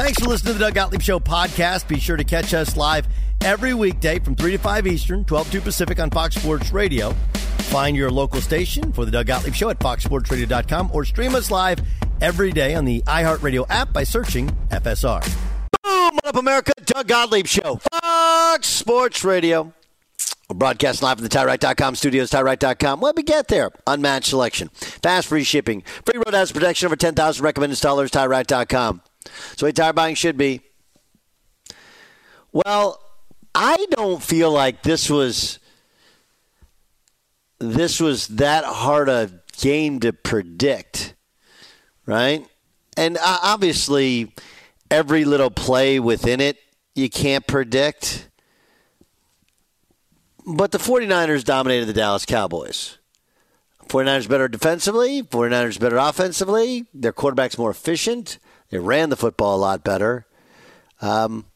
Thanks for listening to the Doug Gottlieb Show podcast. Be sure to catch us live every weekday from 3 to 5 Eastern, 12 to Pacific on Fox Sports Radio. Find your local station for the Doug Gottlieb Show at foxsportsradio.com or stream us live every day on the iHeartRadio app by searching FSR. Boom! What up, America? Doug Gottlieb Show, Fox Sports Radio. We're broadcasting live from the TireRack.com studios, TireRack.com. When we get there, unmatched selection, fast free shipping, free road hazard protection, over 10,000 recommended installers, So, way tire buying should be. Well, I don't feel like this was this was that hard a game to predict, right? And uh, obviously, every little play within it you can't predict. But the 49ers dominated the Dallas Cowboys. 49ers better defensively, 49ers better offensively, their quarterback's more efficient. They ran the football a lot better. Um,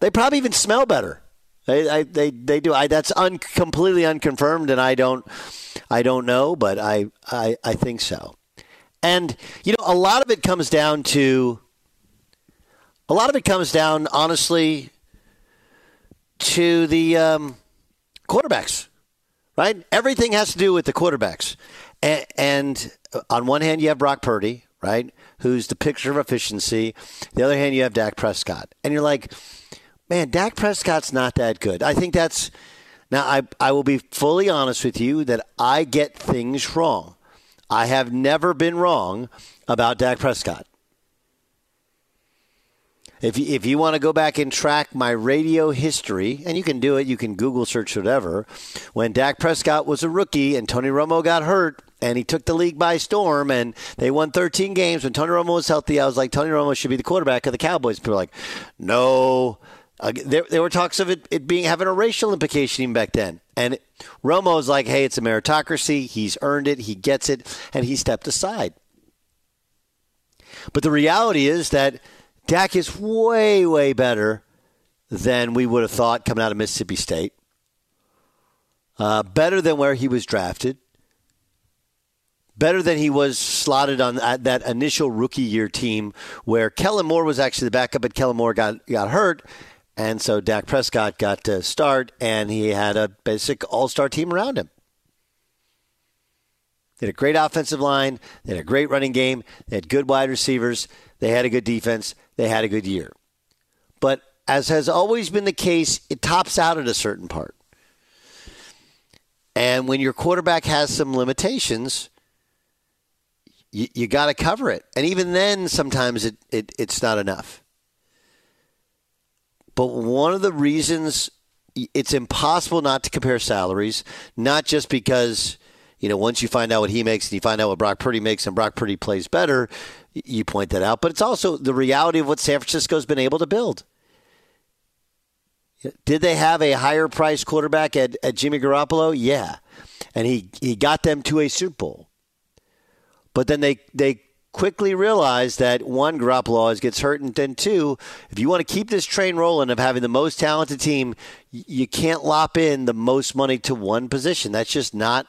they probably even smell better. They, I, they, they do. I, that's un, completely unconfirmed, and I don't, I don't know, but I, I, I think so. And you know, a lot of it comes down to, a lot of it comes down, honestly, to the um, quarterbacks. Right? Everything has to do with the quarterbacks. And, and on one hand, you have Brock Purdy, right? Who's the picture of efficiency. The other hand, you have Dak Prescott. And you're like, man, Dak Prescott's not that good. I think that's. Now, I, I will be fully honest with you that I get things wrong. I have never been wrong about Dak Prescott. If you, if you want to go back and track my radio history, and you can do it, you can Google search whatever. When Dak Prescott was a rookie and Tony Romo got hurt, and he took the league by storm, and they won 13 games. When Tony Romo was healthy, I was like, Tony Romo should be the quarterback of the Cowboys. People were like, no. There, there were talks of it, it being having a racial implication even back then. And Romo's like, hey, it's a meritocracy. He's earned it. He gets it. And he stepped aside. But the reality is that Dak is way, way better than we would have thought coming out of Mississippi State. Uh, better than where he was drafted. Better than he was slotted on that initial rookie year team where Kellen Moore was actually the backup, but Kellen Moore got, got hurt. And so Dak Prescott got to start, and he had a basic all star team around him. They had a great offensive line. They had a great running game. They had good wide receivers. They had a good defense. They had a good year. But as has always been the case, it tops out at a certain part. And when your quarterback has some limitations, you, you got to cover it. And even then, sometimes it, it, it's not enough. But one of the reasons it's impossible not to compare salaries, not just because, you know, once you find out what he makes and you find out what Brock Purdy makes and Brock Purdy plays better, you point that out, but it's also the reality of what San Francisco's been able to build. Did they have a higher priced quarterback at, at Jimmy Garoppolo? Yeah. And he, he got them to a Super Bowl. But then they, they quickly realized that one, Garoppolo always gets hurt, and then two, if you want to keep this train rolling of having the most talented team, you can't lop in the most money to one position. That's just not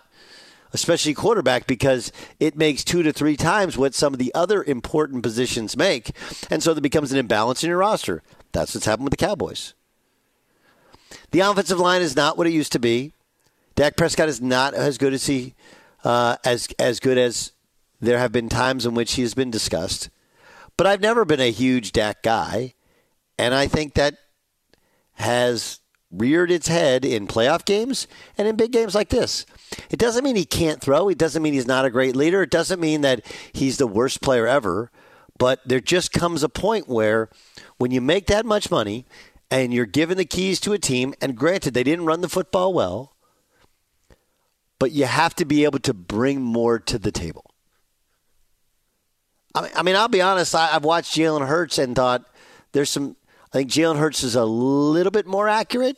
especially quarterback, because it makes two to three times what some of the other important positions make. And so there becomes an imbalance in your roster. That's what's happened with the Cowboys. The offensive line is not what it used to be. Dak Prescott is not as good as he uh, as as good as there have been times in which he has been discussed. But I've never been a huge Dak guy, and I think that has reared its head in playoff games and in big games like this. It doesn't mean he can't throw. It doesn't mean he's not a great leader. It doesn't mean that he's the worst player ever. But there just comes a point where when you make that much money and you're given the keys to a team, and granted, they didn't run the football well, but you have to be able to bring more to the table. I mean, I'll be honest. I've watched Jalen Hurts and thought there's some. I think Jalen Hurts is a little bit more accurate,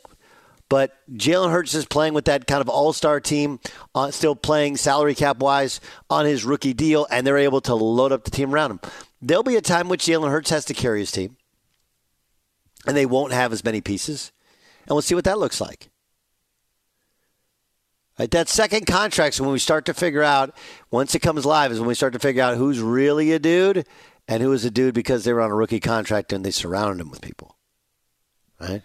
but Jalen Hurts is playing with that kind of all star team, uh, still playing salary cap wise on his rookie deal, and they're able to load up the team around him. There'll be a time which Jalen Hurts has to carry his team, and they won't have as many pieces, and we'll see what that looks like. Right, that second contract is when we start to figure out, once it comes live, is when we start to figure out who's really a dude and who is a dude because they were on a rookie contract and they surrounded him with people. Right?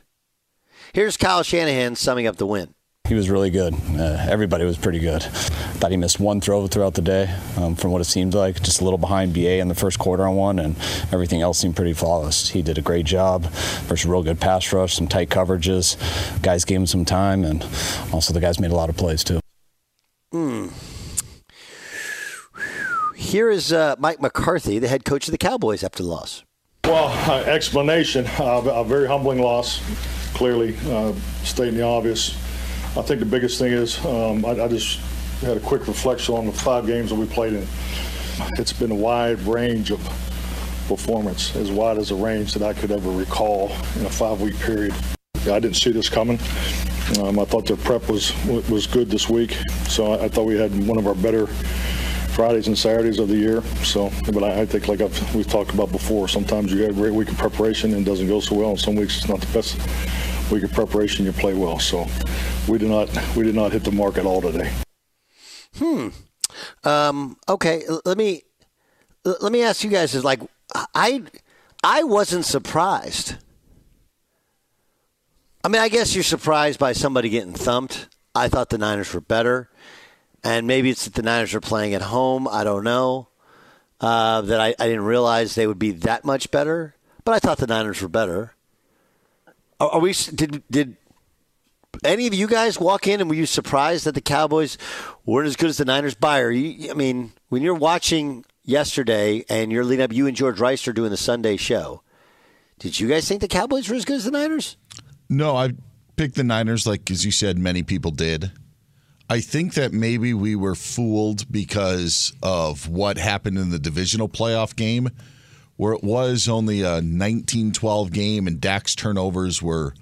Here's Kyle Shanahan summing up the win. He was really good. Uh, everybody was pretty good. Thought he missed one throw throughout the day, um, from what it seemed like. Just a little behind BA in the first quarter on one, and everything else seemed pretty flawless. He did a great job. Versus real good pass rush, some tight coverages. Guys gave him some time, and also the guys made a lot of plays too. Hmm. Here is uh, Mike McCarthy, the head coach of the Cowboys after the loss. Well, uh, explanation. Uh, a very humbling loss. Clearly, uh, stating the obvious. I think the biggest thing is um, I, I, just had a quick reflection on the five games that we played in. It's been a wide range of performance, as wide as a range that I could ever recall in a five-week period. I didn't see this coming. Um, I thought their prep was was good this week, so I, I, thought we had one of our better Fridays and Saturdays of the year. So, but I, I think like I've, we've talked about before, sometimes you have a great week of preparation and it doesn't go so well, and some weeks it's not the best week of preparation, you play well. So we did not we did not hit the mark at all today. Hmm. Um, okay. Let me let me ask you guys. Is like I I wasn't surprised. I mean, I guess you're surprised by somebody getting thumped. I thought the Niners were better, and maybe it's that the Niners are playing at home. I don't know. Uh, that I, I didn't realize they would be that much better, but I thought the Niners were better. Are, are we? Did did any of you guys walk in and were you surprised that the Cowboys weren't as good as the Niners? You, I mean, when you're watching yesterday and you're leading up, you and George Rice are doing the Sunday show. Did you guys think the Cowboys were as good as the Niners? No, I picked the Niners, like as you said, many people did. I think that maybe we were fooled because of what happened in the divisional playoff game where it was only a 19-12 game and Dak's turnovers were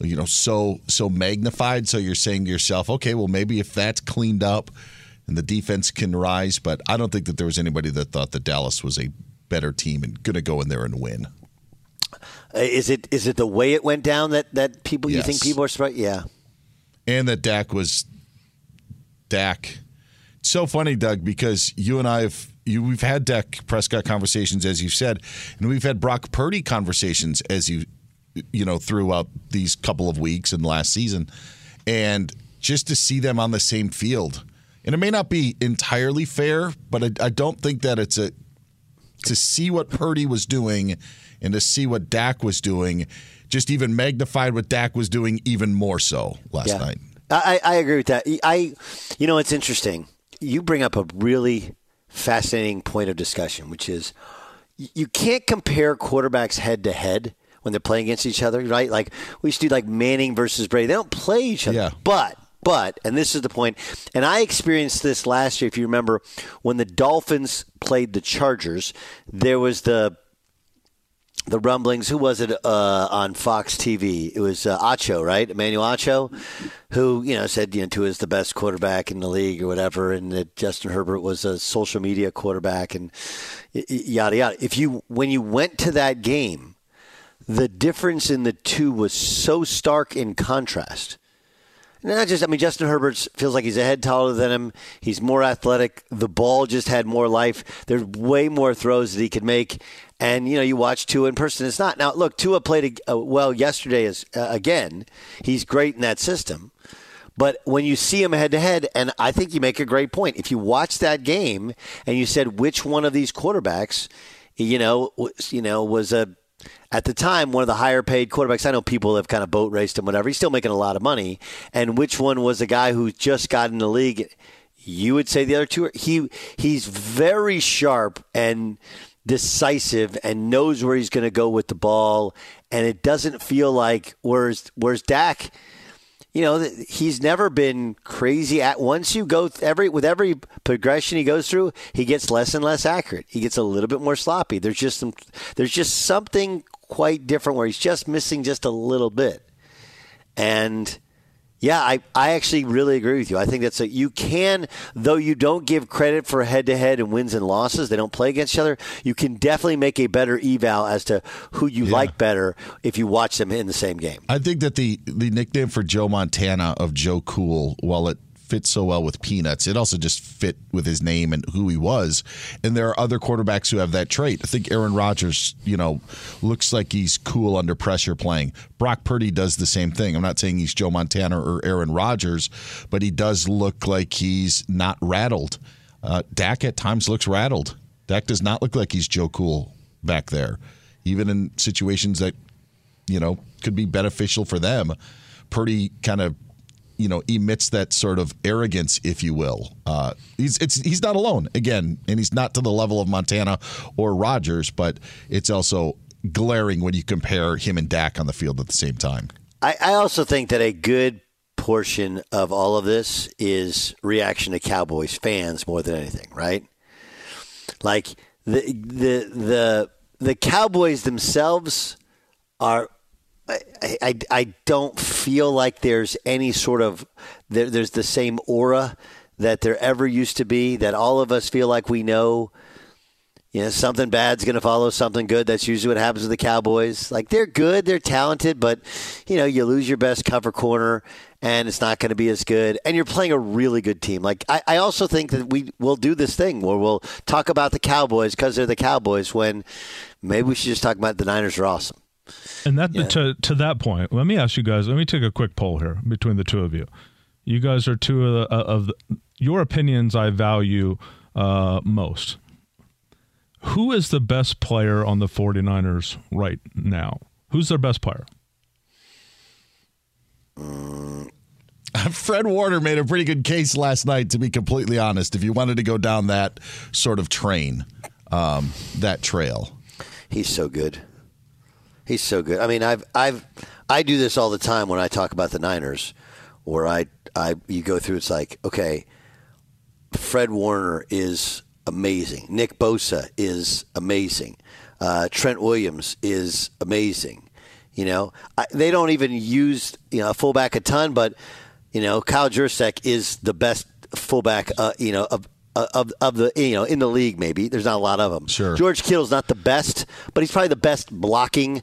you know so so magnified so you're saying to yourself okay well maybe if that's cleaned up and the defense can rise but I don't think that there was anybody that thought that Dallas was a better team and going to go in there and win. Uh, is it is it the way it went down that that people yes. you think people are surprised? Yeah. And that Dak was Dak. so funny, Doug, because you and I have you, we've had Dak Prescott conversations, as you've said, and we've had Brock Purdy conversations, as you you know, throughout these couple of weeks and last season, and just to see them on the same field, and it may not be entirely fair, but I, I don't think that it's a to see what Purdy was doing and to see what Dak was doing, just even magnified what Dak was doing even more so last yeah. night. I, I agree with that. I, you know, it's interesting. You bring up a really fascinating point of discussion, which is you can't compare quarterbacks head to head when they're playing against each other, right? Like we used to do like Manning versus Brady. They don't play each other. Yeah. But but and this is the point, and I experienced this last year. If you remember, when the Dolphins played the Chargers, there was the the rumblings. Who was it uh, on Fox TV? It was uh, Acho, right? Emmanuel Acho, who you know said you know Tua is the best quarterback in the league or whatever, and that Justin Herbert was a social media quarterback and yada yada. If you when you went to that game, the difference in the two was so stark in contrast. Not just, I mean, Justin Herbert feels like he's a head taller than him. He's more athletic. The ball just had more life. There's way more throws that he could make. And, you know, you watch Tua in person. It's not. Now, look, Tua played uh, well yesterday as, uh, again. He's great in that system. But when you see him head to head, and I think you make a great point. If you watch that game and you said which one of these quarterbacks, you know, was, you know, was a at the time one of the higher paid quarterbacks. I know people have kind of boat raced him, whatever. He's still making a lot of money. And which one was the guy who just got in the league? You would say the other two. He he's very sharp and decisive and knows where he's going to go with the ball. And it doesn't feel like where's where's Dak you know he's never been crazy at once you go every with every progression he goes through he gets less and less accurate. He gets a little bit more sloppy. There's just some there's just something quite different where he's just missing just a little bit. And yeah, I, I actually really agree with you. I think that's a you can though you don't give credit for head to head and wins and losses. They don't play against each other. You can definitely make a better eval as to who you yeah. like better if you watch them in the same game. I think that the the nickname for Joe Montana of Joe Cool, while it fit so well with Peanuts. It also just fit with his name and who he was. And there are other quarterbacks who have that trait. I think Aaron Rodgers, you know, looks like he's cool under pressure playing. Brock Purdy does the same thing. I'm not saying he's Joe Montana or Aaron Rodgers, but he does look like he's not rattled. Uh, Dak at times looks rattled. Dak does not look like he's Joe Cool back there, even in situations that, you know, could be beneficial for them. Purdy kind of you know emits that sort of arrogance, if you will. Uh, he's he's not alone again, and he's not to the level of Montana or Rodgers, but it's also glaring when you compare him and Dak on the field at the same time. I, I also think that a good portion of all of this is reaction to Cowboys fans more than anything, right? Like the the the the Cowboys themselves are I, I, don't feel like there's any sort of there, there's the same aura that there ever used to be that all of us feel like we know. You know something bad's going to follow something good. That's usually what happens with the cowboys. Like they're good they're talented but you know you lose your best cover corner and it's not going to be as good. And you're playing a really good team. Like I, I also think that we will do this thing where we'll talk about the cowboys because they're the cowboys when maybe we should just talk about the niners are awesome and that yeah. to to that point, let me ask you guys. Let me take a quick poll here between the two of you. You guys are two of the, uh, of the, your opinions. I value uh, most. Who is the best player on the 49ers right now? Who's their best player? Fred Warner made a pretty good case last night, to be completely honest. If you wanted to go down that sort of train, um, that trail, he's so good. He's so good. I mean, I've I've I do this all the time when I talk about the Niners, where I I you go through. It's like okay, Fred Warner is amazing. Nick Bosa is amazing. Uh, Trent Williams is amazing. You know, I, they don't even use you know a fullback a ton, but you know Kyle Juszczyk is the best fullback. Uh, you know of Uh, of of the you know in the league maybe there's not a lot of them. Sure. George Kittle's not the best, but he's probably the best blocking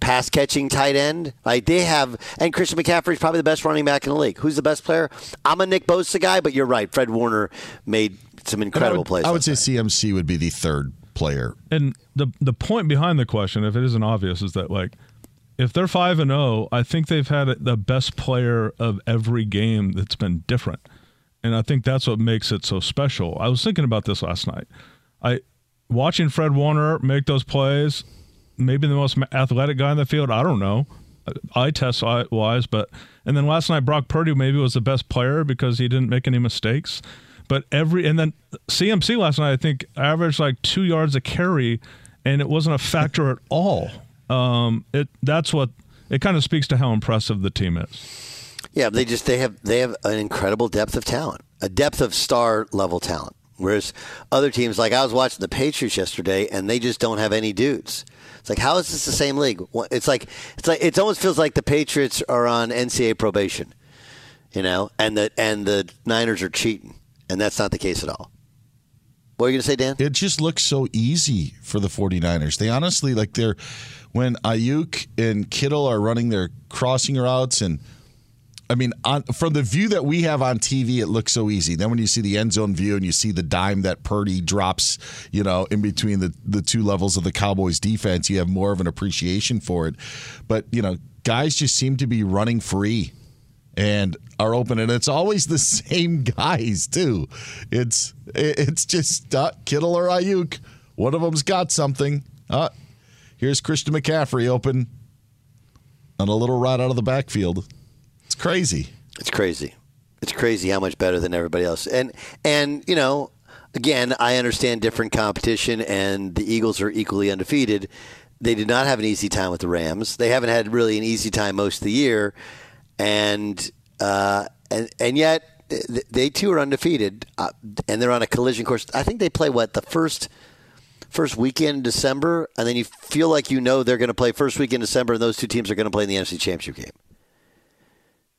pass catching tight end. Like they have and Christian McCaffrey's probably the best running back in the league. Who's the best player? I'm a Nick Bosa guy, but you're right. Fred Warner made some incredible I would, plays. I would say CMC would be the third player. And the the point behind the question, if it isn't obvious, is that like if they're five and zero, oh, I think they've had the best player of every game that's been different. And I think that's what makes it so special. I was thinking about this last night. I watching Fred Warner make those plays, maybe the most athletic guy in the field. I don't know, eye test wise, but and then last night Brock Purdy maybe was the best player because he didn't make any mistakes. But every and then CMC last night I think averaged like two yards a carry, and it wasn't a factor at all. Um, it that's what it kind of speaks to how impressive the team is. Yeah, they just they have they have an incredible depth of talent, a depth of star level talent. Whereas other teams, like I was watching the Patriots yesterday, and they just don't have any dudes. It's like, how is this the same league? It's like it's like it almost feels like the Patriots are on NCAA probation, you know, and the and the Niners are cheating, and that's not the case at all. What are you going to say, Dan? It just looks so easy for the 49ers. They honestly like they're when Aiyuk and Kittle are running their crossing routes and I mean, on, from the view that we have on TV, it looks so easy. Then when you see the end zone view and you see the dime that Purdy drops, you know, in between the, the two levels of the Cowboys defense, you have more of an appreciation for it. But, you know, guys just seem to be running free and are open. And it's always the same guys, too. It's it's just uh, Kittle or Aiyuk. One of them's got something. Uh, here's Christian McCaffrey open on a little ride out of the backfield crazy. It's crazy. It's crazy how much better than everybody else. And and you know, again, I understand different competition, and the Eagles are equally undefeated. They did not have an easy time with the Rams. They haven't had really an easy time most of the year, and uh, and and yet they too are undefeated, uh, and they're on a collision course. I think they play what the first first weekend in December, and then you feel like you know they're going to play first weekend in December, and those two teams are going to play in the NFC Championship game.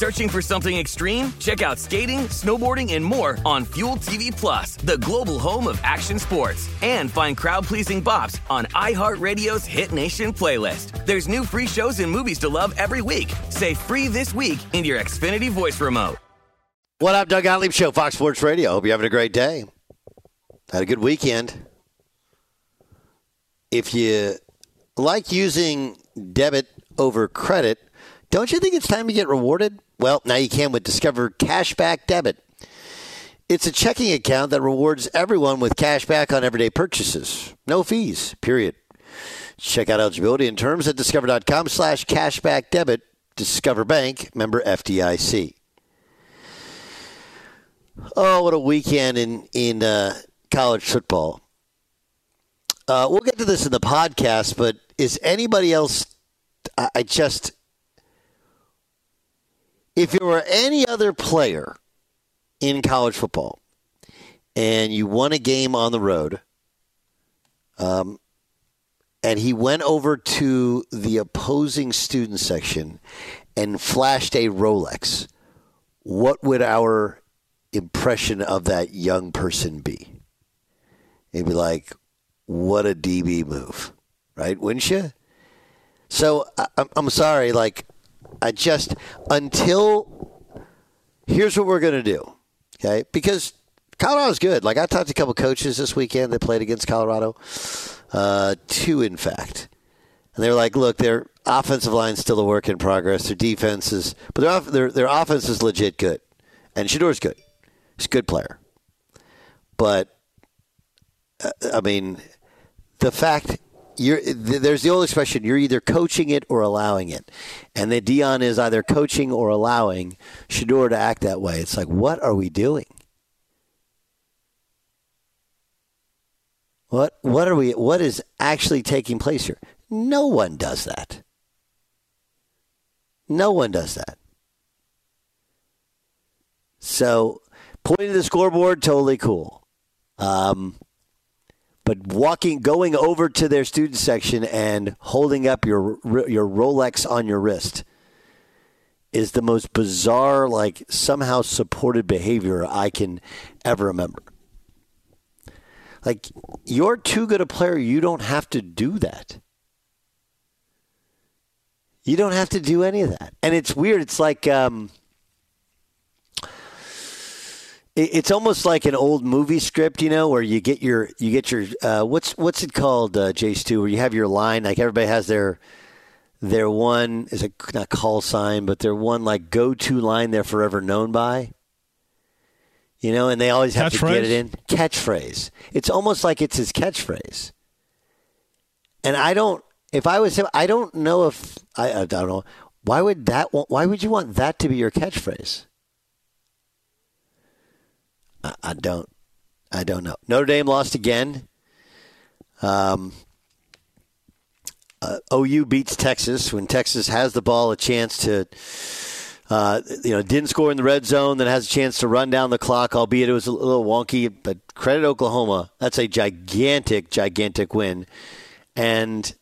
Searching for something extreme? Check out skating, snowboarding, and more on Fuel TV Plus, the global home of action sports. And find crowd-pleasing bops on iHeartRadio's Hit Nation playlist. There's new free shows and movies to love every week. Say free this week in your Xfinity voice remote. What up, Doug Gottlieb Show, Fox Sports Radio. Hope you're having a great day. Had a good weekend. If you like using debit over credit, don't you think it's time to get rewarded? Well, now you can with Discover Cashback Debit. It's a checking account that rewards everyone with cash back on everyday purchases. No fees, period. Check out eligibility and terms at discover.com slash cashback debit. Discover Bank, member FDIC. Oh, what a weekend in in uh, college football. Uh, we'll get to this in the podcast, but is anybody else? I, I just, if you were any other player in college football, and you won a game on the road, um, and he went over to the opposing student section and flashed a Rolex, what would our impression of that young person be? You'd be like, what a DB move, right? Wouldn't you? So I'm sorry, like, I just, until, here's what we're going to do, okay? Because Colorado's good. Like, I talked to a couple coaches this weekend that played against Colorado, uh, two, in fact. And they were like, look, their offensive line's still a work in progress. Their defense is, but their, their, their offense is legit good. And Shedeur's good. He's a good player. But, uh, I mean, the fact there's the old expression you're either coaching it or allowing it. And the Deion is either coaching or allowing Shedeur to act that way. It's like what are we doing? What what are we what is actually taking place here? No one does that. No one does that. So Pointing to the scoreboard, totally cool. Um, but walking, going over to their student section and holding up your your Rolex on your wrist is the most bizarre, like somehow supported behavior I can ever remember. Like, you're too good a player, you don't have to do that. You don't have to do any of that. And it's weird. It's like, um, it's almost like an old movie script, you know, where you get your you get your uh, what's what's it called, uh, Jay Stu, where you have your line, like everybody has their their one is a not call sign, but their one like go to line they're forever known by. You know, and they always have to get it in catchphrase. It's almost like it's his catchphrase. And I don't. If I was him, I don't know if I, I don't know why would that. Why would you want that to be your catchphrase? I, don't. I don't know. Notre Dame lost again. Um, uh, OU beats Texas when Texas has the ball, a chance to, uh, you know, didn't score in the red zone, then has a chance to run down the clock, albeit it was a little wonky. But credit Oklahoma. That's a gigantic, gigantic win. And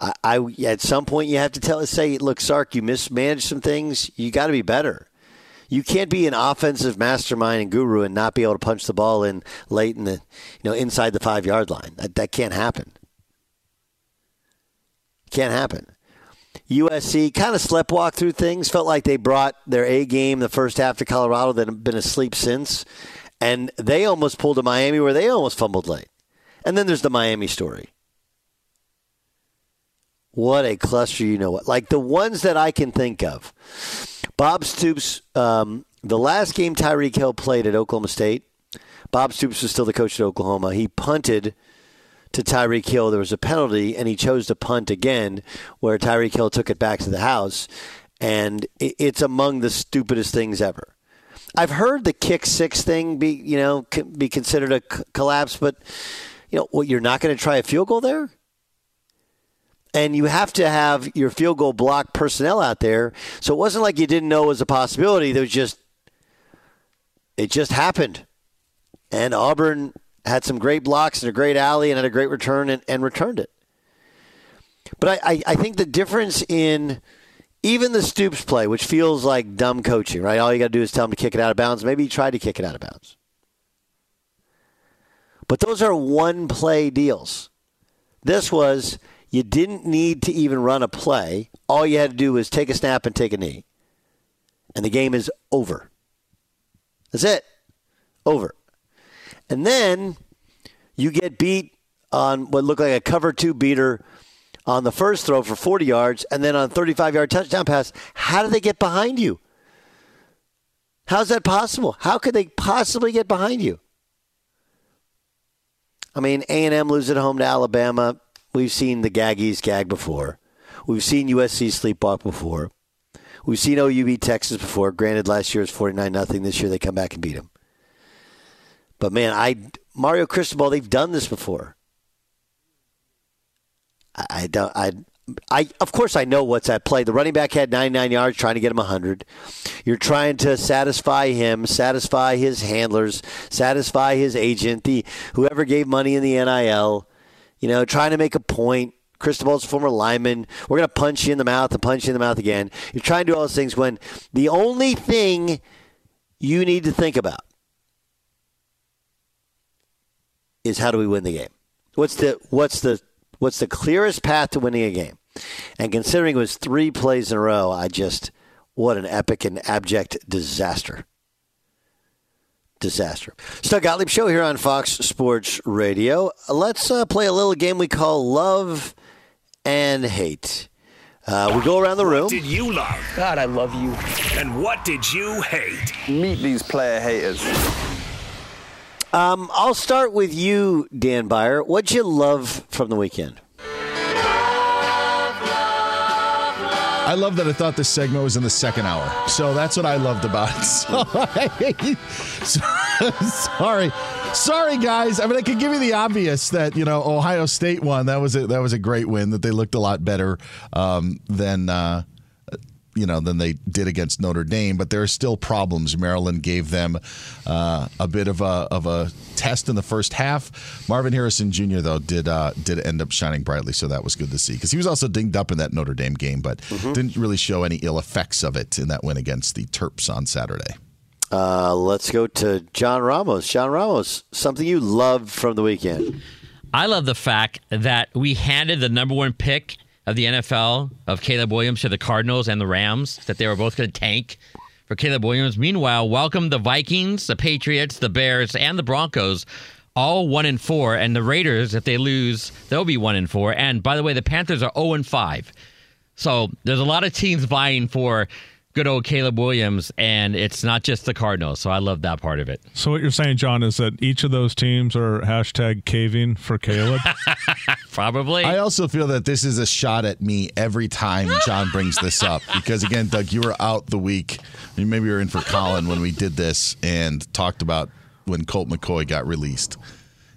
I, I at some point you have to tell say, look, Sark, you mismanaged some things. You got to be better. You can't be an offensive mastermind and guru and not be able to punch the ball in late in the, you know, inside the five yard line. That, that can't happen. Can't happen. USC kind of sleptwalk through things. Felt like they brought their A game the first half to Colorado that have been asleep since. And they almost pulled to Miami where they almost fumbled late. And then there's the Miami story. What a cluster, you know what? Like the ones that I can think of. Bob Stoops, um, the last game Tyreek Hill played at Oklahoma State, Bob Stoops was still the coach at Oklahoma. He punted to Tyreek Hill. There was a penalty, and he chose to punt again, where Tyreek Hill took it back to the house. And it, it's among the stupidest things ever. I've heard the kick six thing be, you know, be considered a collapse, but you know, what? You're not going to try a field goal there, and you have to have your field goal block personnel out there. So it wasn't like you didn't know it was a possibility. There was just, it just happened, and Auburn had some great blocks and a great alley and had a great return and, and returned it. But I, I, I think the difference in even the Stoops play, which feels like dumb coaching, right? All you got to do is tell him to kick it out of bounds. Maybe he tried to kick it out of bounds. But those are one play deals. This was you didn't need to even run a play. All you had to do was take a snap and take a knee. And the game is over. That's it. Over. And then you get beat on what looked like a cover two beater on the first throw for 40 yards and then on 35 yard touchdown pass. How did they get behind you? How's that possible? How could they possibly get behind you? I mean, A&M lose at home to Alabama. We've seen the Gaggies gag before. We've seen USC sleepwalk before. We've seen OU beat Texas before. Granted, last year was 49 nothing. This year they come back and beat them. But man, I Mario Cristobal, they've done this before. I, don't. I, I of course I know what's at play. The running back had 99 yards, trying to get him 100. You're trying to satisfy him, satisfy his handlers, satisfy his agent, the whoever gave money in the NIL. You know, trying to make a point. Cristobal's former lineman. We're going to punch you in the mouth and punch you in the mouth again. You're trying to do all those things when the only thing you need to think about is how do we win the game? What's the what's the what's the clearest path to winning a game? And considering it was three plays in a row, I just what an epic and abject disaster. Disaster. Stuck Gottlieb show here on Fox Sports Radio. Let's uh, play a little game we call Love and Hate. Uh, we go around the room. What did you love? God, I love you. And what did you hate? Meet these player haters. Um, I'll start with you, Dan Beyer. What'd you love from the weekend? I love that I thought this segment was in the second hour. So that's what I loved about it. So, sorry. Sorry guys. I mean I could give you the obvious that, you know, Ohio State won. That was a that was a great win that they looked a lot better um, than uh, you know than they did against Notre Dame, but there are still problems. Maryland gave them uh, a bit of a of a test in the first half. Marvin Harrison Jr. though did uh, did end up shining brightly, so that was good to see because he was also dinged up in that Notre Dame game, but Mm-hmm. didn't really show any ill effects of it in that win against the Terps on Saturday. Uh, let's go to John Ramos. John Ramos, something you loved from the weekend. I love the fact that we handed the number one pick of the NFL of Caleb Williams to the Cardinals and the Rams, that they were both going to tank for Caleb Williams. Meanwhile, welcome the Vikings, the Patriots, the Bears, and the Broncos, all one and four. And the Raiders, if they lose, they'll be one and four. And by the way, the Panthers are 0 and five. So there's a lot of teams vying for good old Caleb Williams, and it's not just the Cardinals. So I love that part of it. So what you're saying, John, is that each of those teams are hashtag caving for Caleb. Probably. I also feel that this is a shot at me every time John brings this up because again, Doug, you were out the week. Maybe you were in for Colin when we did this and talked about when Colt McCoy got released.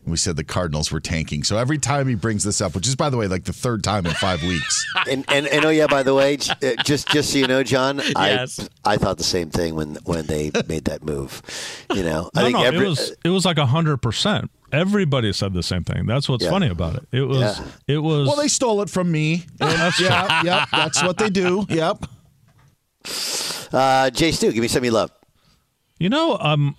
And we said the Cardinals were tanking. So every time he brings this up, which is by the way like the third time in five weeks. And, and and oh yeah, by the way, uh, just just so you know, John, Yes. I I thought the same thing when when they made that move. You know, I no, think no, every, it was it was like hundred percent. Everybody said the same thing. That's what's Yeah. funny about it. It was Yeah. it was Well, they stole it from me. And yeah, yep, that's what they do. Yep. uh, Jay Stu, give me some you love. You know, um,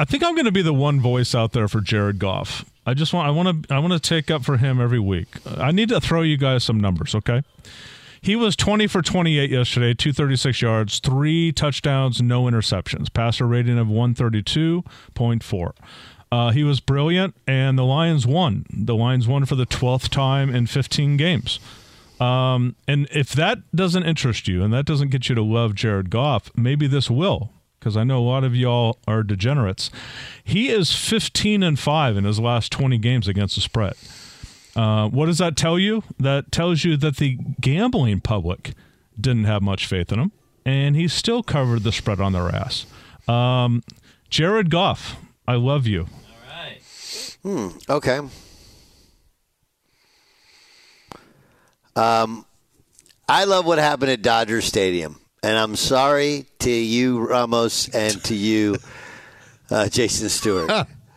I think I'm going to be the one voice out there for Jared Goff. I just want I want to I want to take up for him every week. I need to throw you guys some numbers, okay? He was 20 for 28 yesterday, 236 yards, three touchdowns, no interceptions, passer rating of 132.4. Uh, he was brilliant, and the Lions won. The Lions won for the 12th time in 15 games. Um, and if that doesn't interest you and that doesn't get you to love Jared Goff, maybe this will, because I know a lot of y'all are degenerates. He is 15 and 5 in his last 20 games against the spread. Uh, what does that tell you? That tells you that the gambling public didn't have much faith in him, and he still covered the spread on their ass. Um, Jared Goff, I love you. All right. Hmm, okay. Um, I love what happened at Dodger Stadium, and I'm sorry to you, Ramos, and to you, uh, Jason Stewart.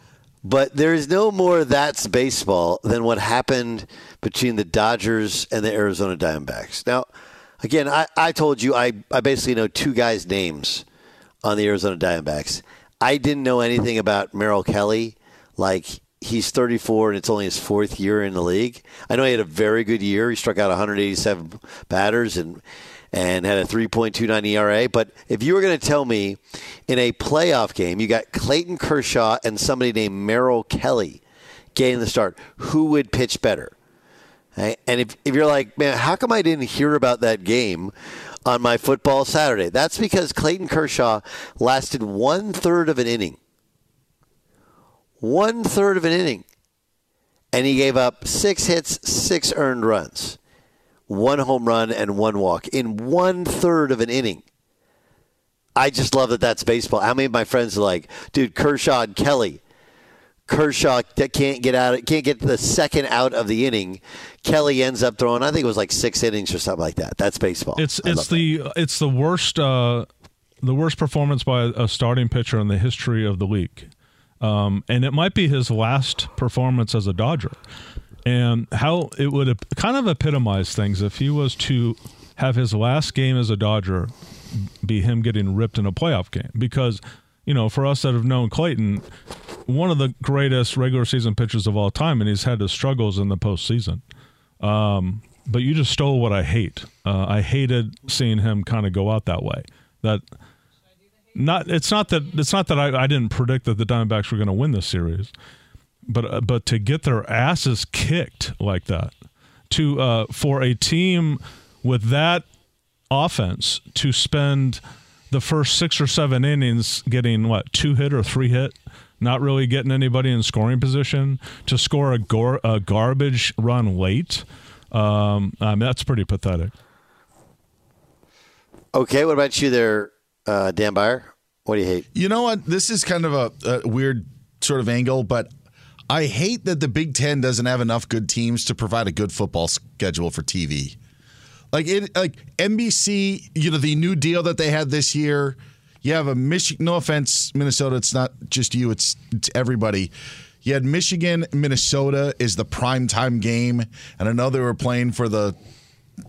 but there is no more that's baseball than what happened between the Dodgers and the Arizona Diamondbacks. Now, again, I, I told you I, I basically know two guys' names on the Arizona Diamondbacks. I didn't know anything about Merrill Kelly. Like, he's 34 and it's only his fourth year in the league. I know he had a very good year. He struck out 187 batters and and had a 3.29 ERA. But if you were going to tell me in a playoff game, you got Clayton Kershaw and somebody named Merrill Kelly getting the start, who would pitch better? And if, if you're like, man, how come I didn't hear about that game on my football Saturday? That's because Clayton Kershaw lasted one third of an inning. One third of an inning. And he gave up six hits, six earned runs, one home run, and one walk in one third of an inning. I just love that that's baseball. How many of my friends are like, dude, Kershaw and Kelly, Kershaw that can't get out, can't get the second out of the inning. Kelly ends up throwing, I think it was like six innings or something like that. That's baseball. It's I it's the it's the worst uh, the worst performance by a starting pitcher in the history of the league, um, and it might be his last performance as a Dodger. And how it would kind of epitomize things if he was to have his last game as a Dodger be him getting ripped in a playoff game. Because you know for us that have known Clayton one of the greatest regular season pitchers of all time and he's had his struggles in the postseason. Um, but you just stole what I hate. Uh, I hated seeing him kind of go out that way. That not it's not that it's not that I, I didn't predict that the Diamondbacks were going to win this series but uh, but to get their asses kicked like that to uh, for a team with that offense to spend the first six or seven innings getting what two hit or three hit, not really getting anybody in scoring position to score a, gar- a garbage run late. Um, I mean, that's pretty pathetic. Okay, what about you there, uh, Dan Beyer? What do you hate? You know what? This is kind of a, a weird sort of angle, but I hate that the Big Ten doesn't have enough good teams to provide a good football schedule for TV. Like it, like NBC, you know, the new deal that they had this year. You have a Michigan. No offense, Minnesota. It's not just you. It's it's everybody. You had Michigan, Minnesota is the prime time game, and I know they were playing for the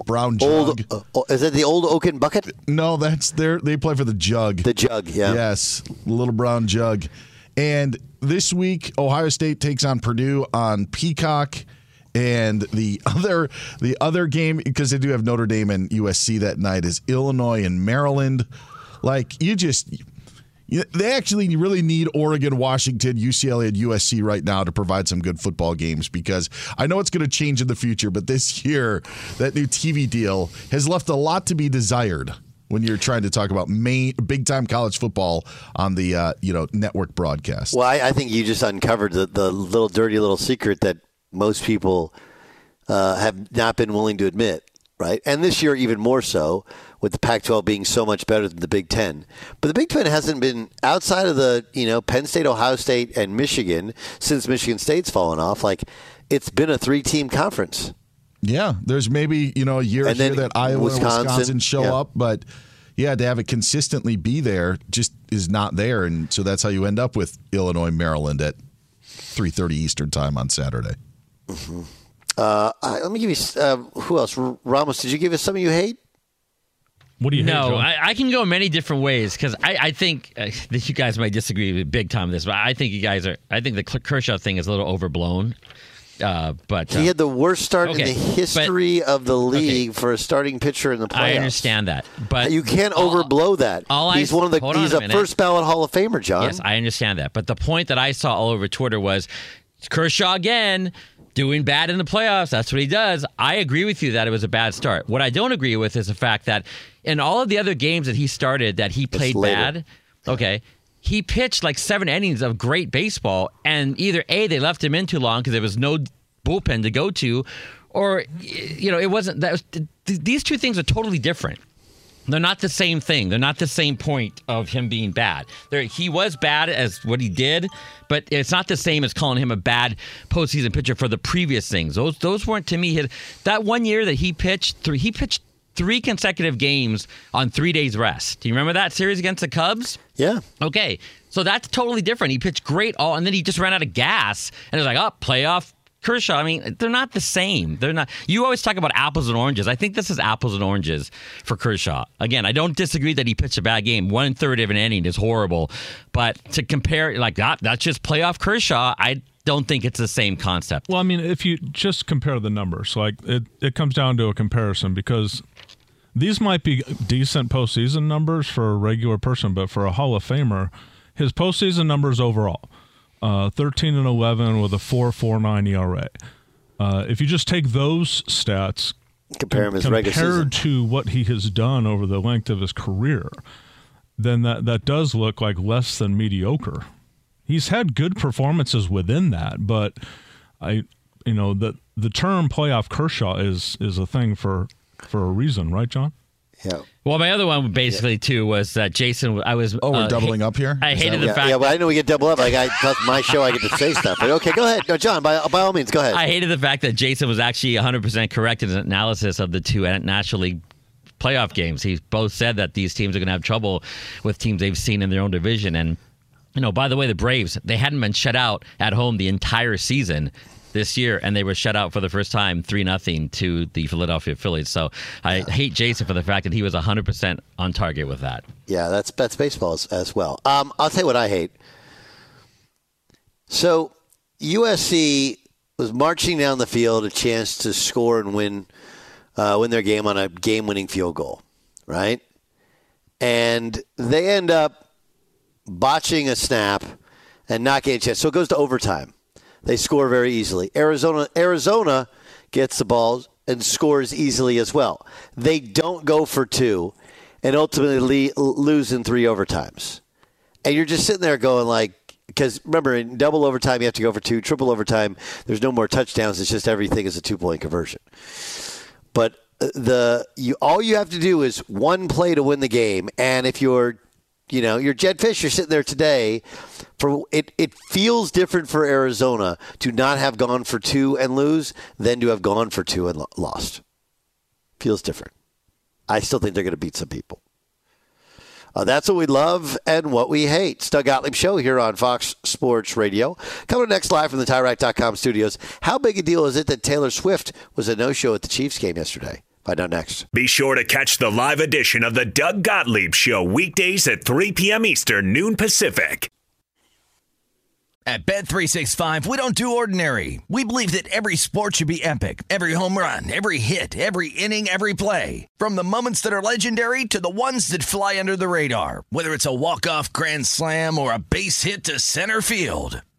brown jug. Old, uh, is it the old Oaken bucket? No, that's their. They play for the jug. The jug, yeah. Yes, The little brown jug. And this week, Ohio State takes on Purdue on Peacock. And the other the other game because they do have Notre Dame and USC that night is Illinois and Maryland. Like you just they actually really need Oregon, Washington, UCLA, and USC right now to provide some good football games because I know it's going to change in the future, but this year that new TV deal has left a lot to be desired when you're trying to talk about main big time college football on the uh, you know network broadcast. Well, I, I think you just uncovered the, the little dirty little secret that most people uh, have not been willing to admit, right? And this year, even more so, with the Pac-12 being so much better than the Big Ten. But the Big Ten hasn't been outside of the you know Penn State, Ohio State, and Michigan since Michigan State's fallen off. Like it's been a three-team conference. Yeah, there's maybe you know a year And here that Iowa Wisconsin, and Wisconsin show yeah. up, but yeah, to have it consistently be there just is not there, and so that's how you end up with Illinois, Maryland at 3:30 Eastern time on Saturday. Uh, I- let me give you uh, who else? R- Ramos, did you give us something you hate? What do you hate, no, John? I, I can go many different ways because I, I think uh, that you guys might disagree with big time with this, but I think you guys are. I think the Kershaw thing is a little overblown. Uh, but uh, He had the worst start okay, in the but- history of the league for a starting pitcher in the playoffs. I understand that, but you can't overblow that. all I- he's one of the. He's a a, first ballot Hall of Famer, John. Yes, I understand that. But the point that I saw all over Twitter was Kershaw again doing bad in the playoffs. That's what he does. I agree with you that it was a bad start. What I don't agree with is the fact that in all of the other games that he started that he played bad, okay, he pitched like seven innings of great baseball, and either A, they left him in too long because there was no bullpen to go to, or, you know, it wasn't that. Was, th- these two things are totally different. They're not the same thing. They're not the same point of him being bad. There, he was bad as what he did, but it's not the same as calling him a bad postseason pitcher for the previous things. Those those weren't to me his. That one year that he pitched three, he pitched three consecutive games on three days rest. Do you remember that series against the Cubs? Yeah. Okay, so that's totally different. He pitched great all, and then he just ran out of gas, and it was like, oh, playoff Kershaw. I mean, they're not the same. They're not. You always talk about apples and oranges. I think this is apples and oranges for Kershaw. Again, I don't disagree that he pitched a bad game. One third of an inning is horrible, but to compare like that, that's just playoff Kershaw. I don't think it's the same concept. Well, I mean, if you just compare the numbers, like it, it comes down to a comparison because these might be decent postseason numbers for a regular person, but for a Hall of Famer, his postseason numbers overall, uh, 13 and 11 with a 4.49 ERA. Uh, if you just take those stats, Compare him compared to what he has done over the length of his career, then that, that does look like less than mediocre. He's had good performances within that, but I, you know, the the term playoff Kershaw is is a thing for for a reason, right, John? Yeah. Well, my other one basically too was that Jason. I was. Oh, we're uh, doubling ha- up here? I Is hated that the yeah, fact. yeah, but I know we get double up. Like I, that's my show, I get to say stuff. But okay, go ahead, no, John. By, by all means, go ahead. I hated the fact that Jason was actually 100% correct in his analysis of the two National League playoff games. He both said that these teams are going to have trouble with teams they've seen in their own division. And, you know, by the way, the Braves, they hadn't been shut out at home the entire season this year, and they were shut out for the first time 3 nothing to the Philadelphia Phillies. So I hate Jason for the fact that he was 100% on target with that. Yeah, that's that's baseball as, as well. Um, I'll tell you what I hate. So USC was marching down the field, a chance to score and win, uh, win their game on a game-winning field goal, right? And they end up botching a snap and not getting a chance. So it goes to overtime. They score very easily. Arizona Arizona gets the ball and scores easily as well. They don't go for two and ultimately lose in three overtimes. And you're just sitting there going like because remember in double overtime you have to go for two, triple overtime there's no more touchdowns, it's just everything is a two-point conversion. But uh, the you all you have to do is one play to win the game and if you're you know, you're Jedd Fisch, you're sitting there today. For it, it feels different for Arizona to not have gone for two and lose than to have gone for two and lo- lost. Feels different. I still think they're going to beat some people. Uh, that's what we love and what we hate. It's Gottlieb Show here on Fox Sports Radio. Coming next live from the TireRack.com studios. How big a deal is it that Taylor Swift was a no-show at the Chiefs game yesterday? Find out next. Be sure to catch the live edition of the Doug Gottlieb Show weekdays at 3 p.m. Eastern, noon Pacific. At Bet365, we don't do ordinary. We believe that every sport should be epic. Every home run, every hit, every inning, every play. From the moments that are legendary to the ones that fly under the radar. Whether it's a walk-off grand slam or a base hit to center field.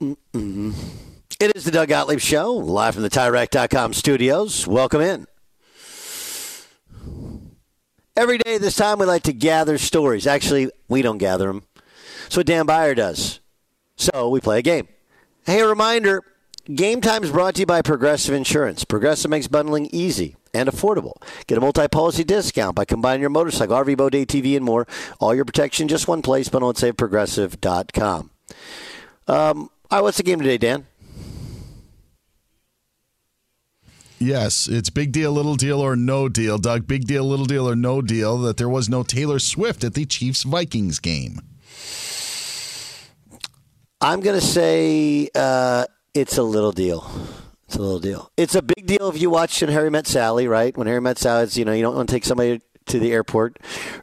Mm-mm. It is the Doug Gottlieb Show, live from the TireRack.com studios. Welcome in. Every day this time, we like to gather stories. Actually, we don't gather them. What Dan Beyer does. So we play a game. Hey, a reminder Game Time is brought to you by Progressive Insurance. Progressive makes bundling easy and affordable. Get a multi policy discount by combining your motorcycle, RV, boat, ATV, and more. All your protection just one place. Bundle at saveprogressive.com. Um, all right, what's the game today, Dan? Yes, it's big deal, little deal, or no deal, Doug. Big deal, little deal, or no deal that there was no Taylor Swift at the Chiefs Vikings game. I'm going to say uh, it's a little deal. It's a little deal. It's a big deal if you watch when Harry Met Sally, right? When Harry Met Sally, it's, you know, you don't want to take somebody to the airport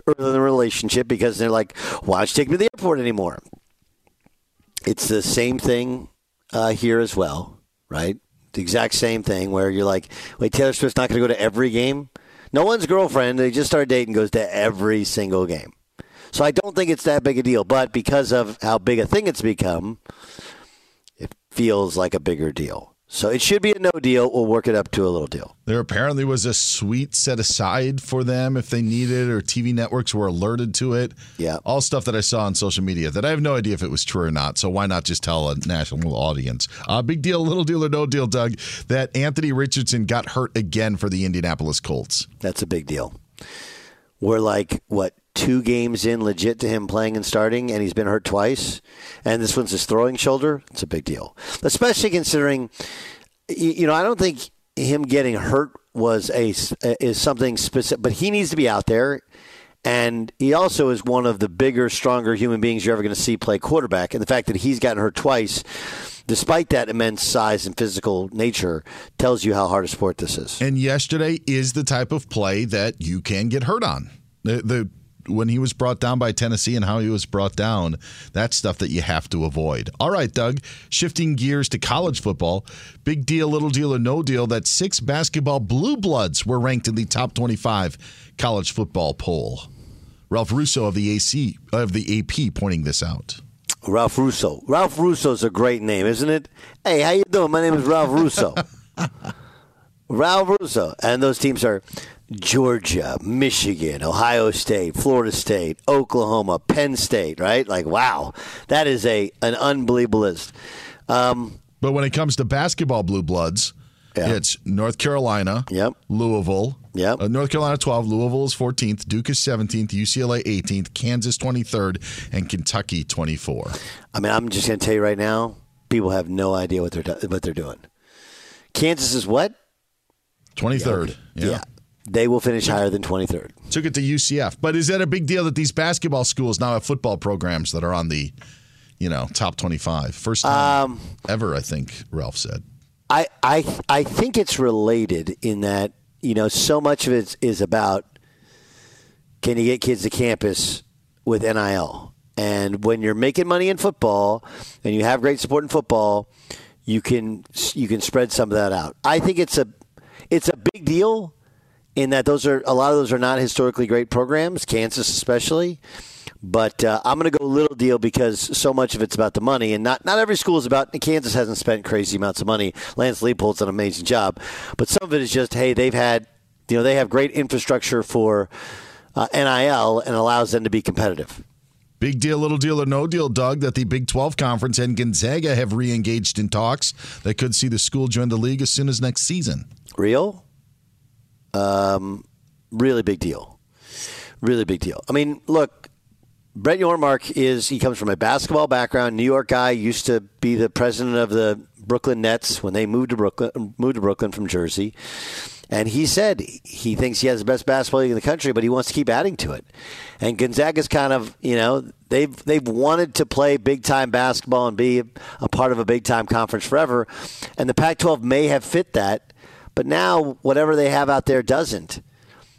early in the relationship because they're like, why don't you take me to the airport anymore? It's the same thing uh, here as well, right? The exact same thing where you're like, wait, Taylor Swift's not going to go to every game? No one's girlfriend, they just start dating, goes to every single game. So I don't think it's that big a deal. But because of how big a thing it's become, it feels like a bigger deal. So it should be a no deal. We'll work it up to a little deal. There apparently was a suite set aside for them if they needed, or TV networks were alerted to it. Yeah. All stuff that I saw on social media that I have no idea if it was true or not. So why not just tell a national audience? Uh, big deal, little deal, or no deal, Doug, that Anthony Richardson got hurt again for the Indianapolis Colts. That's a big deal. We're like, what, two games in legit to him playing and starting, and he's been hurt twice, and this one's his throwing shoulder. It's a big deal, especially considering, you know, I don't think him getting hurt was a is something specific, but he needs to be out there. And he also is one of the bigger, stronger human beings you're ever going to see play quarterback. And the fact that he's gotten hurt twice, despite that immense size and physical nature, tells you how hard a sport this is. And yesterday is the type of play that you can get hurt on. The, the when he was brought down by Tennessee and how he was brought down, that's stuff that you have to avoid. All right, Doug, shifting gears to college football. Big deal, little deal, or no deal that six basketball blue bloods were ranked in the top 25 college football poll. Ralph Russo of the AC of the AP pointing this out. Ralph Russo. Ralph Russo's a great name, isn't it? Hey, how you doing? My name is Ralph Russo. Ralph Russo. And those teams are Georgia, Michigan, Ohio State, Florida State, Oklahoma, Penn State, right? Like, wow, that is a an unbelievable list. Um, but when it comes to basketball blue bloods, yeah. it's North Carolina, yep, Louisville, yep, uh, North Carolina 12, Louisville is 14th, Duke is 17th, UCLA 18th, Kansas 23rd, and Kentucky 24. I mean, I'm just going to tell you right now, people have no idea what they're what they're doing. Kansas is what? 23rd. Yeah. They will finish higher than 23rd. Took it to UCF. But is that a big deal that these basketball schools now have football programs that are on the, you know, top 25? First time Um, ever, I think Ralph said. I, I I think it's related in that you know so much of it is about can you get kids to campus with NIL, and when you're making money in football and you have great support in football, you can you can spread some of that out. I think it's a it's a big deal in that those are a lot of those are not historically great programs, Kansas especially. But uh, I'm going to go little deal because so much of it's about the money, and not not every school is about. Kansas hasn't spent crazy amounts of money. Lance Leipold's done an amazing job, but some of it is just hey, they've had you know they have great infrastructure for uh, NIL and allows them to be competitive. Big deal, little deal, or no deal, Doug, that the Big 12 Conference and Gonzaga have re engaged in talks that could see the school join the league as soon as next season. Real, um, really big deal, really big deal. I mean, look, Brett Yormark is he comes from a basketball background, New York guy, used to be the president of the Brooklyn Nets when they moved to Brooklyn, moved to Brooklyn from Jersey. And he said he thinks he has the best basketball league in the country, but he wants to keep adding to it. And Gonzaga's kind of, you know, they've they've wanted to play big time basketball and be a part of a big time conference forever. And the Pac-12 may have fit that, but now whatever they have out there doesn't.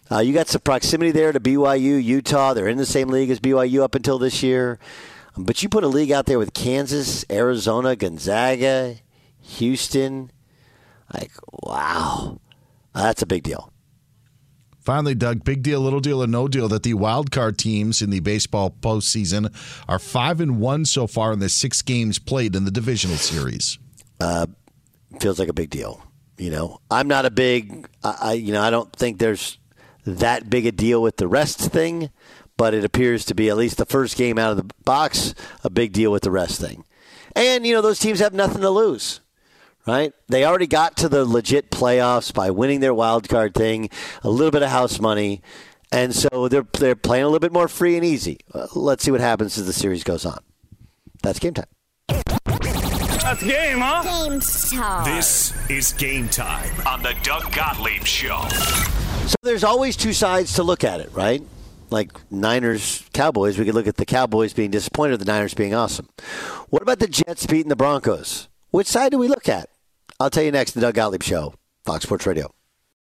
Uh, you got some proximity there to BYU, Utah. They're in the same league as BYU up until this year. But you put a league out there with Kansas, Arizona, Gonzaga, Houston. Like, wow. Uh, that's a big deal. Finally, Doug, big deal, little deal, or no deal that the wild card teams in the baseball postseason are five and one so far in the six games played in the divisional series. Uh, feels like a big deal. You know, I'm not a big, I, you know, I don't think there's that big a deal with the rest thing, but it appears to be at least the first game out of the box a big deal with the rest thing. And you know, those teams have nothing to lose. Right? They already got to the legit playoffs by winning their wild card thing, a little bit of house money, and so they're they're playing a little bit more free and easy. Uh, let's see what happens as the series goes on. That's game time. That's game, huh? Game time. This is game time on the Doug Gottlieb Show. So there's always two sides to look at it, right? Like Niners, Cowboys, we could look at the Cowboys being disappointed, the Niners being awesome. What about the Jets beating the Broncos? Which side do we look at? I'll tell you next. The Doug Gottlieb Show, Fox Sports Radio.